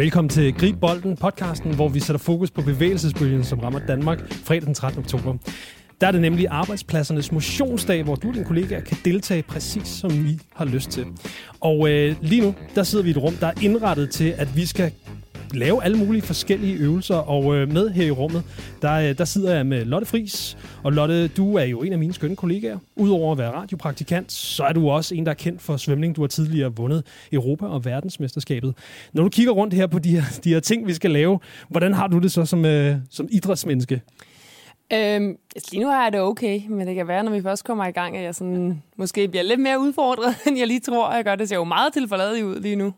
Velkommen til Grib Bolden, podcasten, hvor vi sætter fokus på bevægelsesbølgen, som rammer Danmark fredag den 13. oktober. Der er det nemlig arbejdspladsernes motionsdag, hvor du og dine kollegaer kan deltage præcis som I har lyst til. Og øh, lige nu, der sidder vi i et rum, der er indrettet til, at vi skal lave alle mulige forskellige øvelser. Og øh, med her i rummet, der, øh, der sidder jeg med Lotte Fris. Og Lotte, du er jo en af mine skønne kollegaer. Udover at være radiopraktikant, så er du også en, der er kendt for svømning. Du har tidligere vundet Europa- og verdensmesterskabet. Når du kigger rundt her på de her, de her ting, vi skal lave, hvordan har du det så som, øh, som idrætsmenneske? Øhm, lige nu er det okay, men det kan være, når vi først kommer i gang, at jeg sådan, måske bliver lidt mere udfordret, end jeg lige tror, jeg gør. Det ser jo meget tilforladeligt ud lige nu.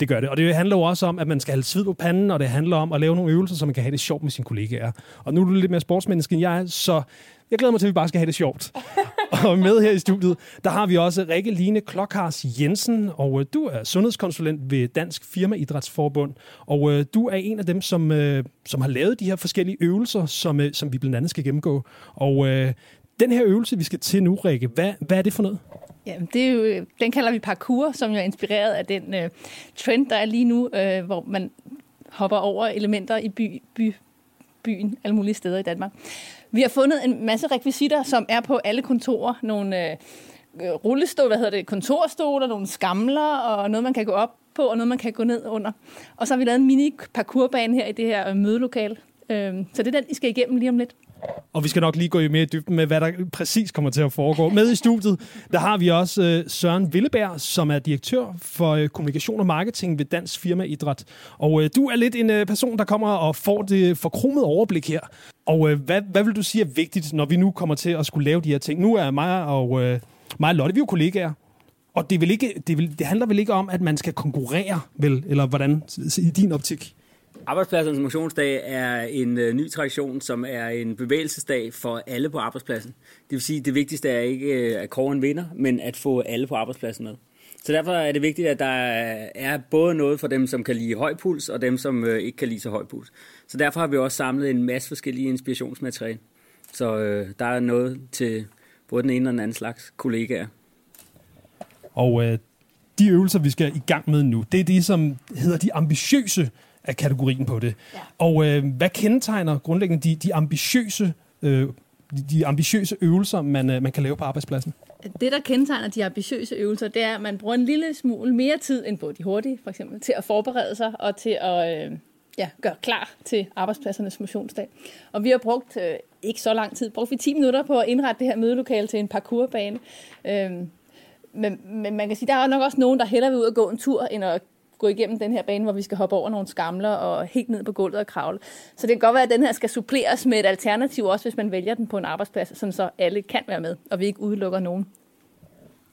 Det gør det, og det handler jo også om, at man skal have sved på panden, og det handler om at lave nogle øvelser, så man kan have det sjovt med sine kollegaer. Og nu er du lidt mere sportsmenneske end jeg så jeg glæder mig til, at vi bare skal have det sjovt. og med her i studiet, der har vi også Rikke Line Klokhars Jensen, og øh, du er sundhedskonsulent ved Dansk Firma Idrætsforbund, og øh, du er en af dem, som, øh, som har lavet de her forskellige øvelser, som, som vi blandt andet skal gennemgå. Og den her øvelse, vi skal til nu, Rikke, hvad, hvad er det for noget? Jamen, det er jo, øh, den kalder vi parkour, som jo er inspireret af den øh, trend, der er lige nu, øh, hvor man hopper over elementer i by, by, byen, alle mulige steder i Danmark. Vi har fundet en masse rekvisitter, som er på alle kontorer. Nogle øh, rullestol, hvad hedder det, kontorstoler, nogle skamler og noget, man kan gå op på, og noget, man kan gå ned under. Og så har vi lavet en mini parkourbane her i det her øh, mødelokale. Øh, så det er den, I skal igennem lige om lidt. Og vi skal nok lige gå mere i dybden med, hvad der præcis kommer til at foregå. Med i studiet, der har vi også øh, Søren Villeberg, som er direktør for øh, kommunikation og marketing ved Dansk Firma Idræt. Og øh, du er lidt en øh, person, der kommer og får det forkromede overblik her. Og øh, hvad, hvad vil du sige er vigtigt, når vi nu kommer til at skulle lave de her ting? Nu er mig og, øh, mig og Lotte, vi er jo kollegaer. Og det, vil ikke, det, vil, det handler vel ikke om, at man skal konkurrere, vel? Eller hvordan, i din optik? Arbejdspladsens motionsdag er en øh, ny tradition, som er en bevægelsesdag for alle på arbejdspladsen. Det vil sige, at det vigtigste er ikke øh, at kåren vinder, men at få alle på arbejdspladsen med. Så derfor er det vigtigt, at der er både noget for dem, som kan lide høj puls, og dem, som øh, ikke kan lide så høj puls. Så derfor har vi også samlet en masse forskellige inspirationsmateriale. Så øh, der er noget til både den ene og den anden slags kollegaer. Og øh, de øvelser, vi skal i gang med nu, det er de, som hedder de ambitiøse af kategorien på det. Ja. Og øh, hvad kendetegner grundlæggende de, de ambitiøse øh, de ambitiøse øvelser, man, øh, man kan lave på arbejdspladsen? Det, der kendetegner de ambitiøse øvelser, det er, at man bruger en lille smule mere tid end på de hurtige, for eksempel, til at forberede sig og til at øh, ja, gøre klar til arbejdspladsernes motionsdag. Og vi har brugt øh, ikke så lang tid, brugt vi 10 minutter på at indrette det her mødelokale til en parkourbane. Øh, men, men man kan sige, der er nok også nogen, der hellere vil ud og gå en tur, end at gå igennem den her bane, hvor vi skal hoppe over nogle skamler og helt ned på gulvet og kravle. Så det kan godt være, at den her skal suppleres med et alternativ, også hvis man vælger den på en arbejdsplads, sådan så alle kan være med, og vi ikke udelukker nogen.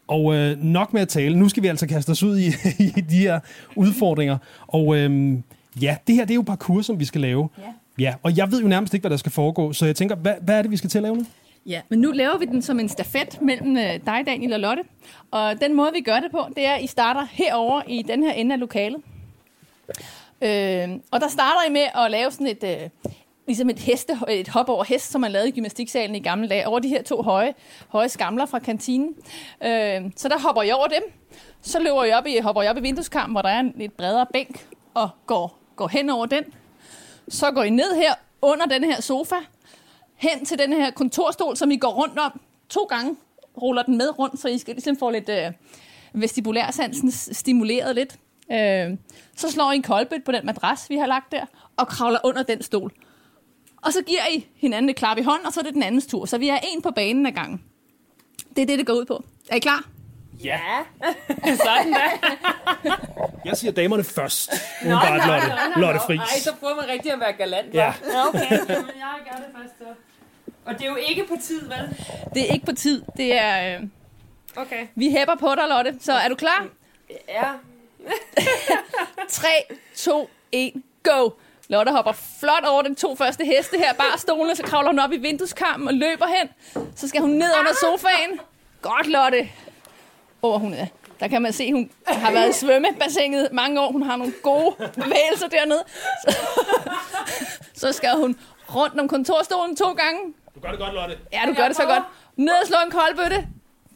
Og øh, nok med at tale. Nu skal vi altså kaste os ud i, i de her udfordringer. Og øh, ja, det her det er jo parkour, som vi skal lave. Ja. ja. Og jeg ved jo nærmest ikke, hvad der skal foregå, så jeg tænker, hvad, hvad er det, vi skal til at lave nu? Ja, men nu laver vi den som en stafet mellem øh, dig, Daniel og Lotte. Og den måde, vi gør det på, det er, at I starter herover i den her ende af lokalet. Øh, og der starter I med at lave sådan et, øh, ligesom et, heste, et hop over hest, som man lavede i gymnastiksalen i gamle dage, over de her to høje, høje skamler fra kantinen. Øh, så der hopper I over dem. Så løber I op i, hopper I op i vindueskampen, hvor der er en lidt bredere bænk, og går, går hen over den. Så går I ned her under den her sofa, hen til den her kontorstol, som I går rundt om to gange, ruller den med rundt, så I skal ligesom få lidt øh, vestibulærsansen stimuleret lidt. Øh, så slår I en koldbøt på den madras, vi har lagt der, og kravler under den stol. Og så giver I hinanden et klap i hånden, og så er det den andens tur. Så vi er en på banen ad gangen. Det er det, det går ud på. Er I klar? Ja. Sådan da. Jeg siger damerne først. Nå, bare nej, Lotte, nej, Lotte Friis. Nej, så prøver man rigtig at være galant. Ja. ja okay, men jeg gør det først så. Og det er jo ikke på tid, vel? Det er ikke på tid. Det er... Øh... Okay. Vi hæpper på dig, Lotte. Så er du klar? Ja. 3, 2, 1, go! Lotte hopper flot over den to første heste her, bare stolen, så kravler hun op i vindueskarmen og løber hen. Så skal hun ned under sofaen. Godt, Lotte. Hvor hun er. Der kan man se, hun har været i svømmebassinet mange år. Hun har nogle gode bevægelser dernede. Så, så skal hun rundt om kontorstolen to gange. Du gør det godt, Lotte. Ja, du gør det så godt. Ned og slå en koldbøtte.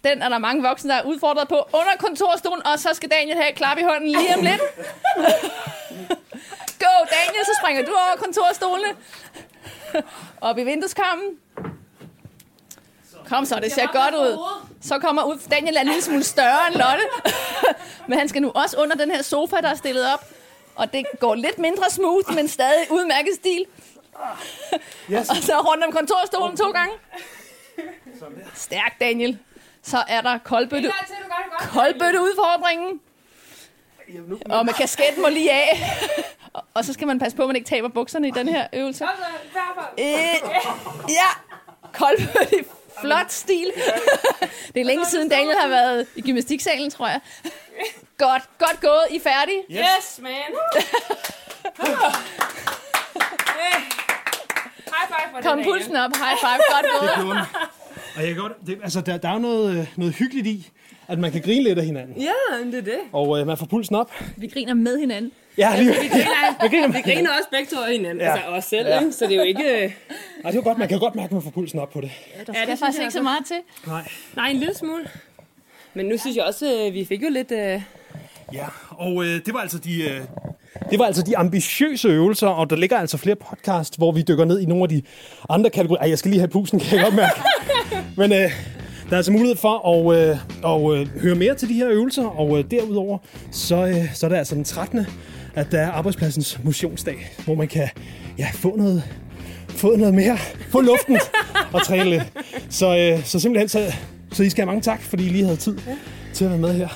Den er der mange voksne, der er udfordret på under kontorstolen, og så skal Daniel have et klap i hånden lige om lidt. go, Daniel, så springer du over kontorstolene. Op i vindueskammen. Kom så, det ser godt ud. Så kommer ud. Daniel er en lille smule større end Lotte. Men han skal nu også under den her sofa, der er stillet op. Og det går lidt mindre smooth, men stadig udmærket stil. Yes. Og så rundt om kontorstolen to gange. Stærk, Daniel. Så er der koldbøtte, koldbøtte udfordringen. Og med kasketten må lige af. Og- så skal man passe på, at man ikke taber bukserne i den her øvelse. Øh, ja, koldbøtte i flot stil. Det er længe siden Daniel har været i gymnastiksalen, tror jeg. Godt, godt gået. I er færdige? Yes, man. High five for Kom den, pulsen op. High five. Godt gået. Og jeg godt, det, altså, der, der er jo noget, øh, noget hyggeligt i, at man kan grine lidt af hinanden. Ja, det er det. Og øh, man får pulsen op. Vi griner med hinanden. Ja, lige. Vi griner, griner med vi griner også begge to af hinanden. Ja. Ja. Altså os selv, Ja. ja. ikke? Så det er jo ikke... Ej, det er jo godt, man kan godt mærke, at man får pulsen op på det. Der Ja, skal det ja, synes faktisk ikke så altså. meget til. Nej. Nej, en lille smule. Men nu synes jeg også, at vi fik jo lidt... Øh... Ja, og øh, det var altså de... Øh, det var altså de ambitiøse øvelser, og der ligger altså flere podcast, hvor vi dykker ned i nogle af de andre kategorier. Ej, jeg skal lige have pusen, kan jeg godt mærke. Men øh, der er altså mulighed for at, øh, at øh, høre mere til de her øvelser, og øh, derudover, så, øh, så er det altså den 13. at der er arbejdspladsens motionsdag, hvor man kan ja, få noget, få noget mere, få luften og træne lidt. Så, øh, så simpelthen, så, så I skal have mange tak, fordi I lige havde tid til at være med her.